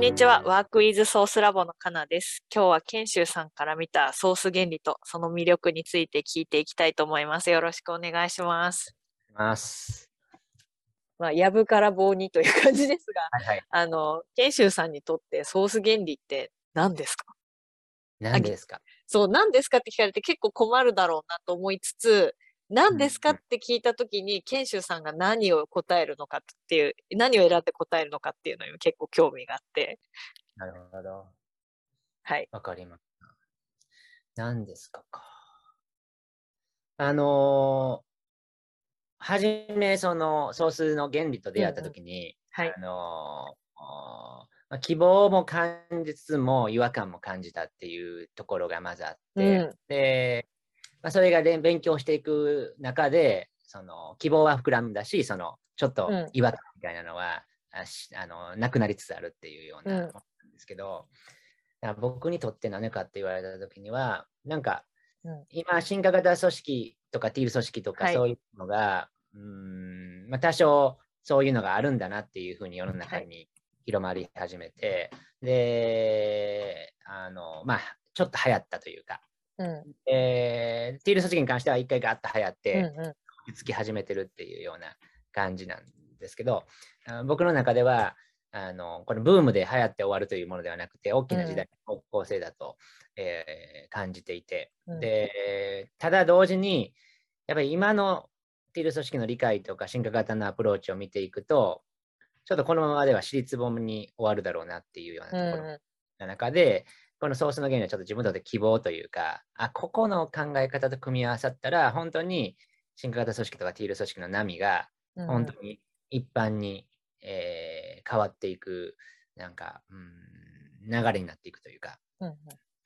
んにちは。ワークイズソースラボのかなです。今日は研修さんから見たソース原理とその魅力について聞いていきたいと思います。よろしくお願いします。ます。まあ、やぶから棒にという感じですが、はいはい。あの、研修さんにとってソース原理って何ですか？何ですか？そう、何ですかって聞かれて結構困るだろうなと思いつつ、何ですか？うんって聞いたときに、研修さんが何を答えるのかっていう、何を選んで答えるのかっていうのにも結構興味があって、なるほど。はい。わかりました。何ですかか。あのーはじめそのソースの原理と出会ったときに、はい。あのー希望も感じつつも違和感も感じたっていうところがまずあって、うんで、まあ、それがれん勉強していく中でその希望は膨らんだしそのちょっとうん。違和感みたいなのは、あしあのなくなりつつあるっていうようななんですけど、だから僕にとって何かって言われた時にはなんか、うん。今進化型組織とかティール組織とかはい。そういうのが、うーんまあ、多少そういうのがあるんだなっていうふうに世の中はい。に広まり始めて、であのまあちょっと流行ったというか、うん。えー、ティール組織に関しては一回ガッと流行っうんて、うん。つき始めてるっていうような感じなんですけど、あ僕の中ではあのこのブームで流行って終わるというものではなくて大きな時代の方向性だと、えー感じていて、うんでただ同時にやっぱり今のティール組織の理解とか進化型のアプローチを見ていくとちょっとこのままでは尻つぼみに終わるだろうなっていうようなところの中で、このソースの原理はちょっと自分にとって希望というか、あ、ここの考え方と組み合わさったら、本当に進化型組織とかティール組織の波が、うん。本当に一般に、えー変わっていく、なんか、うん、流れになっていくというか、うんうん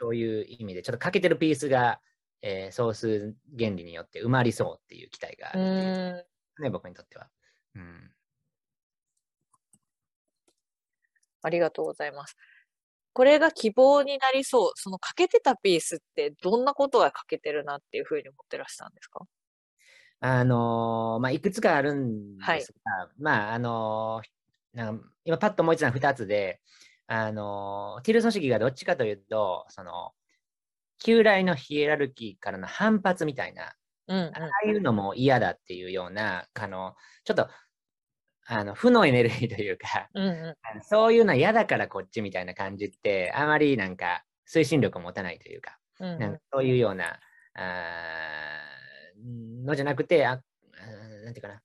そういう意味で、ちょっと欠けてるピースが、えーソース原理によって埋まりそうっていう期待があうる。ね、僕にとっては。うん、ありがとうございます。これが希望になりそう。その欠けてたピースってどんなことが欠けてるなっていうふうに思ってらしたんですか？あのーまあ、いくつかあるんですが、はいまあ、あのーなんか今パッと思いついたのは2つで、あのーティル組織がどっちかというと、その、旧来のヒエラルキーからの反発みたいな、うんうん。ああいうのも嫌だっていうような、あの、ちょっと、あの、負のエネルギーというか、うんうあのそういうのは嫌だからこっちみたいな感じって、あまりなんか推進力を持たないというか、ん。うん。なんかそういうような、あーのじゃなくて、あなんていうかな、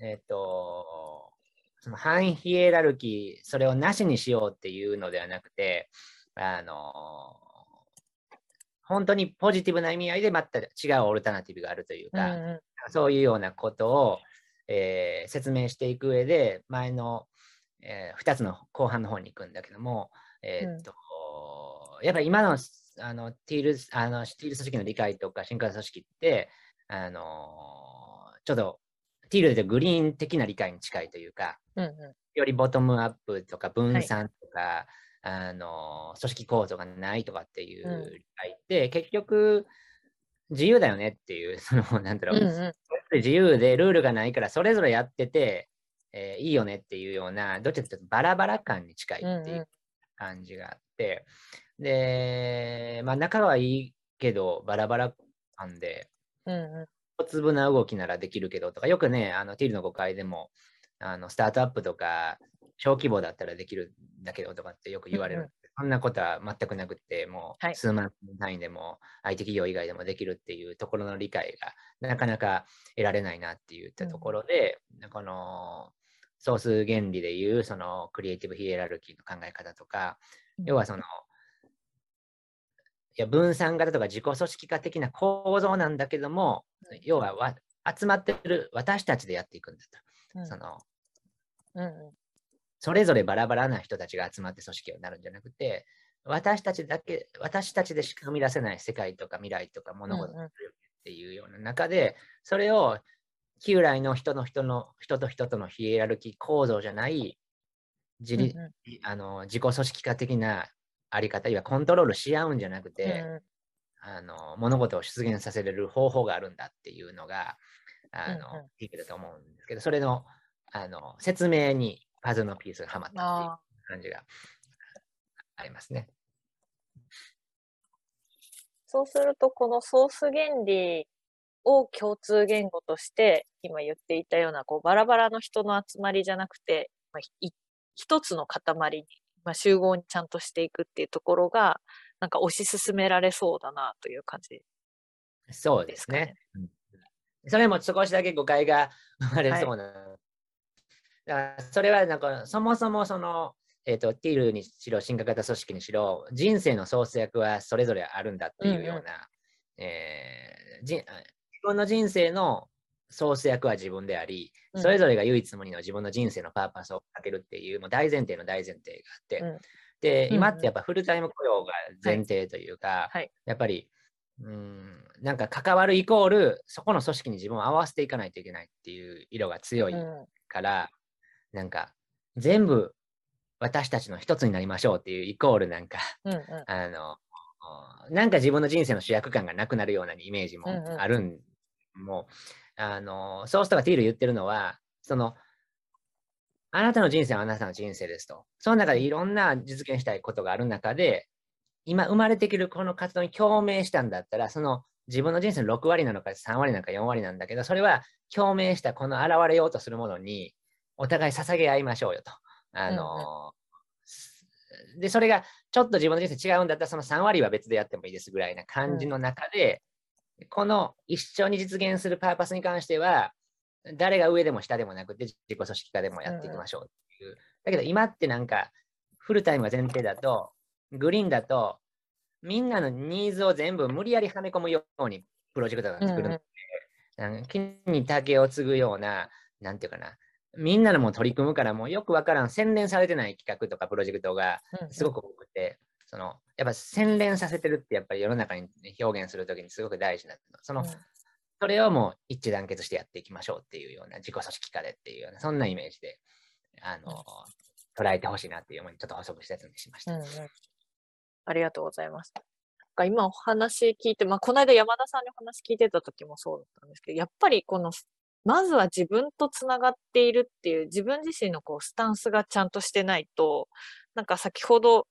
えっ、と、その反ヒエラルキー、それをなしにしようっていうのではなくて、あの本当にポジティブな意味合いでまた違うオルタナティブがあるというか、うんうん。そういうようなことを、えー説明していく上で、前の、え2つの後半の方に行くんだけども、えーっとやっぱり今のあのティールあのティール組織の理解とか進化組織って、あのちょっとティールでグリーン的な理解に近いというか、うんうよりボトムアップとか分散とか、あの組織構造がないとかっていううん理解って、結局自由だよねっていう、そのなんだろう、ん。うんうん。自由でルールがないからそれぞれやってて、えーいいよねっていうようなどっちかというとバラバラ感に近いってうんうん。いう感じがあって、で、まあ、仲はいいけどバラバラ感でうんう小粒な動きならできるけどとかよくねあのティールの誤解でもあのスタートアップとか小規模だったらできるんだけどとかってよく言われる、うんうんそんなことは全くなくってもはい。う数万単位でも IT 企業以外でもできるっていうところの理解がなかなか得られないなっていったところで、このソース原理でいうそのクリエイティブヒエラルキーの考え方とか、ん。要はそのいや分散型とか自己組織化的な構造なんだけども、うん。要はわ集まってる私たちでやっていくんだと。うん。そのうんうそれぞれバラバラな人たちが集まって組織になるんじゃなくて、私たちだけ、私たちでしか生み出せない世界とか未来とか物事うんうんっていうような中で、それを旧来の人の人の人と人とのヒエラルキー構造じゃない自ん。立、うんあの自己組織化的なあり方、いわコントロールし合うんじゃなくて、うんあの物事を出現させれる方法があるんだっていうのが、あの、うんうんいいだと思うんですけど、それのあの説明にパズルのピースがはまったっていうあ感じがありますね。そうすると、このソース原理を共通言語として、今言っていたような、こう、バラバラの人の集まりじゃなくて、まあ、一つの塊に、まあ、集合にちゃんとしていくっていうところが、なんか推し進められそうだなという感じ、ね、そうですね。それも少しだけ誤解が生まれそうな。それはなんかそもそもそのえーと、ティールにしろ、進化型組織にしろ、人生の創作はそれぞれあるんだっていうような、うんうん、えー、自分の人生の創作役は自分であり、それぞれが唯一無二の自分の人生のパーパスをかけるっていう、もう大前提の大前提があって、うん、で、今ってやっぱフルタイム雇用が前提というか、はい。はい、やっぱり、うん、なんか関わるイコール、そこの組織に自分を合わせていかないといけないっていう色が強いから、うん、なんか全部私たちの一つになりましょうっていうイコールなんか、うんうん、あの、なんか自分の人生の主役感がなくなるようなイメージもあるん、うんうん、もう、あの、ソースとかティール言ってるのは、その、あなたの人生はあなたの人生ですと。その中でいろんな実現したいことがある中で、今生まれてくるこの活動に共鳴したんだったら、その自分の人生の6割なのか3割なのか4割なんだけど、それは共鳴したこの現れようとするものにお互い捧げ合いましょうよと。あの、うん、で、それがちょっと自分の人生違うんだったら、その3割は別でやってもいいですぐらいな感じの中で、うん、この一緒に実現するパーパスに関しては、誰が上でも下でもなくて、自己組織化でもやっていきましょうっていう。うん、だけど今ってなんか、フルタイムが前提だと、グリーンだと、みんなのニーズを全部無理やりはめ込むようにプロジェクトが作るので、うん、木に竹を継ぐような、なんていうかな、みんなのも取り組むから、もうよくわからん、洗練されてない企画とかプロジェクトがすごく多くて、そのやっぱ洗練させてるってやっぱり世の中に表現するときにすごく大事なその、うん、それをもう一致団結してやっていきましょうっていうような自己組織化でっていうようなそんなイメージであの、うん、捉えてほしいなっていう思いにちょっと補足説明しました。うんうん、ありがとうございます。今お話聞いて、まあ、この間山田さんにお話聞いてた時もそうだったんですけど、やっぱりこのまずは自分とつながっているっていう自分自身のこうスタンスがちゃんとしてないと、なんか先ほど、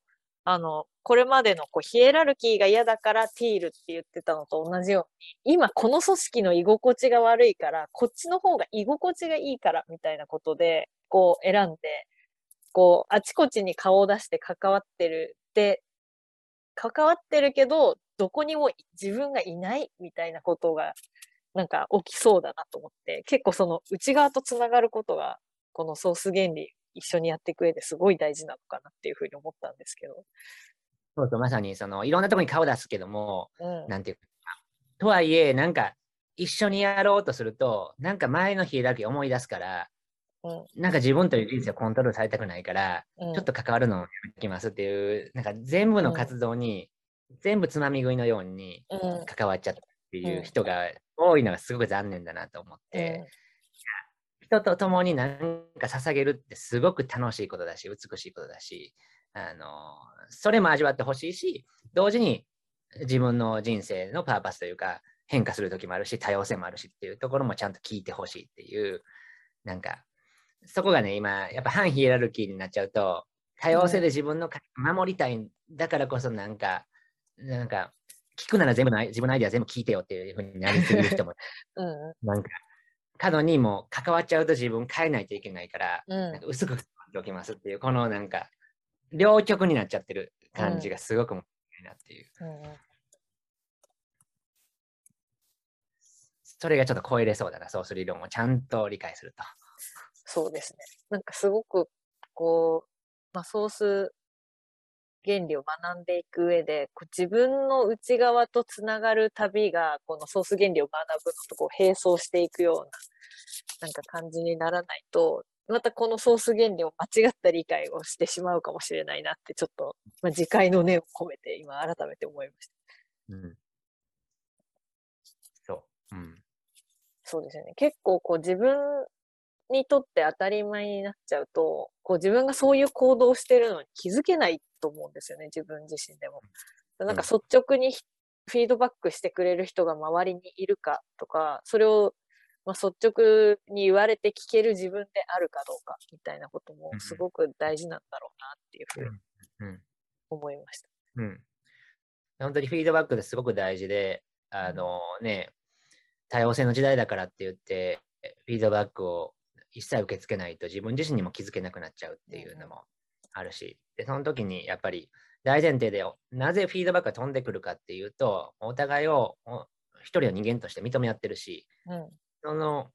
あの、これまでのこうヒエラルキーが嫌だからティールって言ってたのと同じように、今この組織の居心地が悪いから、こっちの方が居心地がいいからみたいなことで、こう選んで、こう、あちこちに顔を出して関わってるって、関わってるけど、どこにも自分がいないみたいなことがなんか起きそうだなと思って、結構その内側とつながることが、このソース原理一緒にやっていく上ですごい大事なのかなっていうふうに思ったんですけど。そうそう、まさにそのいろんなところに顔出すけども、うん、なんていうか、とはいえ、なんか一緒にやろうとすると、なんか前の日だけ思い出すから、うん、なんか自分という人生をコントロールされたくないから、うん、ちょっと関わるのをやめきますっていう、なんか全部の活動に、全部つまみ食いのように関わっちゃったっていう人が多いのがすごく残念だなと思って、人と共に何か捧げるってすごく楽しいことだし、美しいことだし、あのそれも味わってほしいし、同時に自分の人生のパーパスというか、変化する時もあるし、多様性もあるしっていうところもちゃんと聞いてほしいっていう、なんか、そこがね、今、やっぱ反ヒエラルキーになっちゃうと、多様性で自分の守りたい、だからこそなんか、なんか、聞くなら全部の自分のアイデア全部聞いてよっていうふうになりすぎる人も、うん、なんか、過度にも関わっちゃうと自分変えないといけないから、うん、なんか薄くおきますっていう、このなんか、両極になっちゃってる感じがすごくもいいなっていう。うん、それがちょっと超えれそうだな、そうする理論をちゃんと理解すると。そうですね。なんかすごく、こう、まあ、ソース原理を学んでいく上で、こう自分の内側とつながる旅が、このソース原理を学ぶのとこう並走していくような、なんか感じにならないと、またこのソース原理を間違った理解をしてしまうかもしれないなって、ちょっと、まあ、自戒の念を込めて今改めて思いました。うん。そう。うん。そうですよね。結構こう自分にとって当たり前になっちゃうと、こう自分がそういう行動をしてるのに気づけないと思うんですよね、自分自身でも。なんか率直にフィードバックしてくれる人が周りにいるかとか、それをまあ、率直に言われて聞ける自分であるかどうかみたいなこともすごく大事なんだろうなっていうふうに思いました。うん。本当にフィードバックですごく大事で、あのね、多様性の時代だからって言って、フィードバックを一切受け付けないと自分自身にも気づけなくなっちゃうっていうのもあるし、で、その時にやっぱり大前提でなぜフィードバックが飛んでくるかっていうと、お互いをお一人の人間として認め合ってるし、うん。その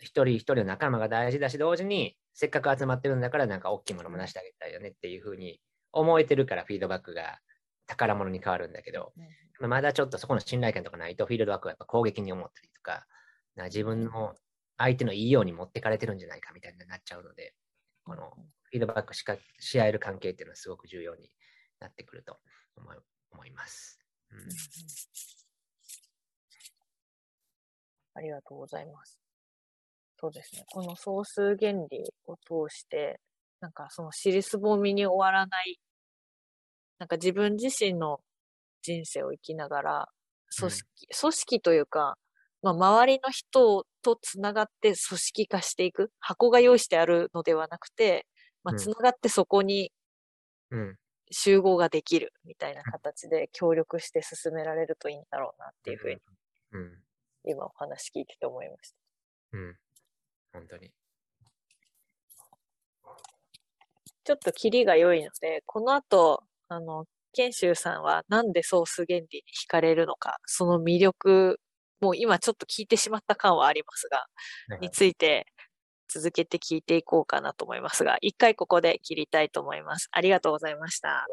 一人一人の仲間が大事だし、同時にせっかく集まってるんだからなんか大きいものも出してあげたいよねっていうふうに思えてるからフィードバックが宝物に変わるんだけど、まあまだちょっとそこの信頼感とかないとフィードバックはやっぱ攻撃に思ったりとか、な自分の相手のいいように持ってかれてるんじゃないかみたいになっちゃうので、このフィードバックしかし合える関係っていうのはすごく重要になってくると思います。うんうんうんありがとうございます。そうですね。この総数原理を通して、なんかその尻すぼみに終わらない、なんか自分自身の人生を生きながら、組織、組織というか、まあ、周りの人とつながって組織化していく。箱が用意してあるのではなくて、まあ、うん。つながってそこにうん。集合ができるみたいな形で協力して進められるといいんだろうなっていうふうにうん今お話聞いてて思いました。うん。本当に。ちょっとキリが良いので、この後、あの、賢秀さんはなんでソース原理に惹かれるのか、その魅力、もう今ちょっと聞いてしまった感はありますが、について続けて聞いていこうかなと思いますが、一回ここで切りたいと思います。ありがとうございました。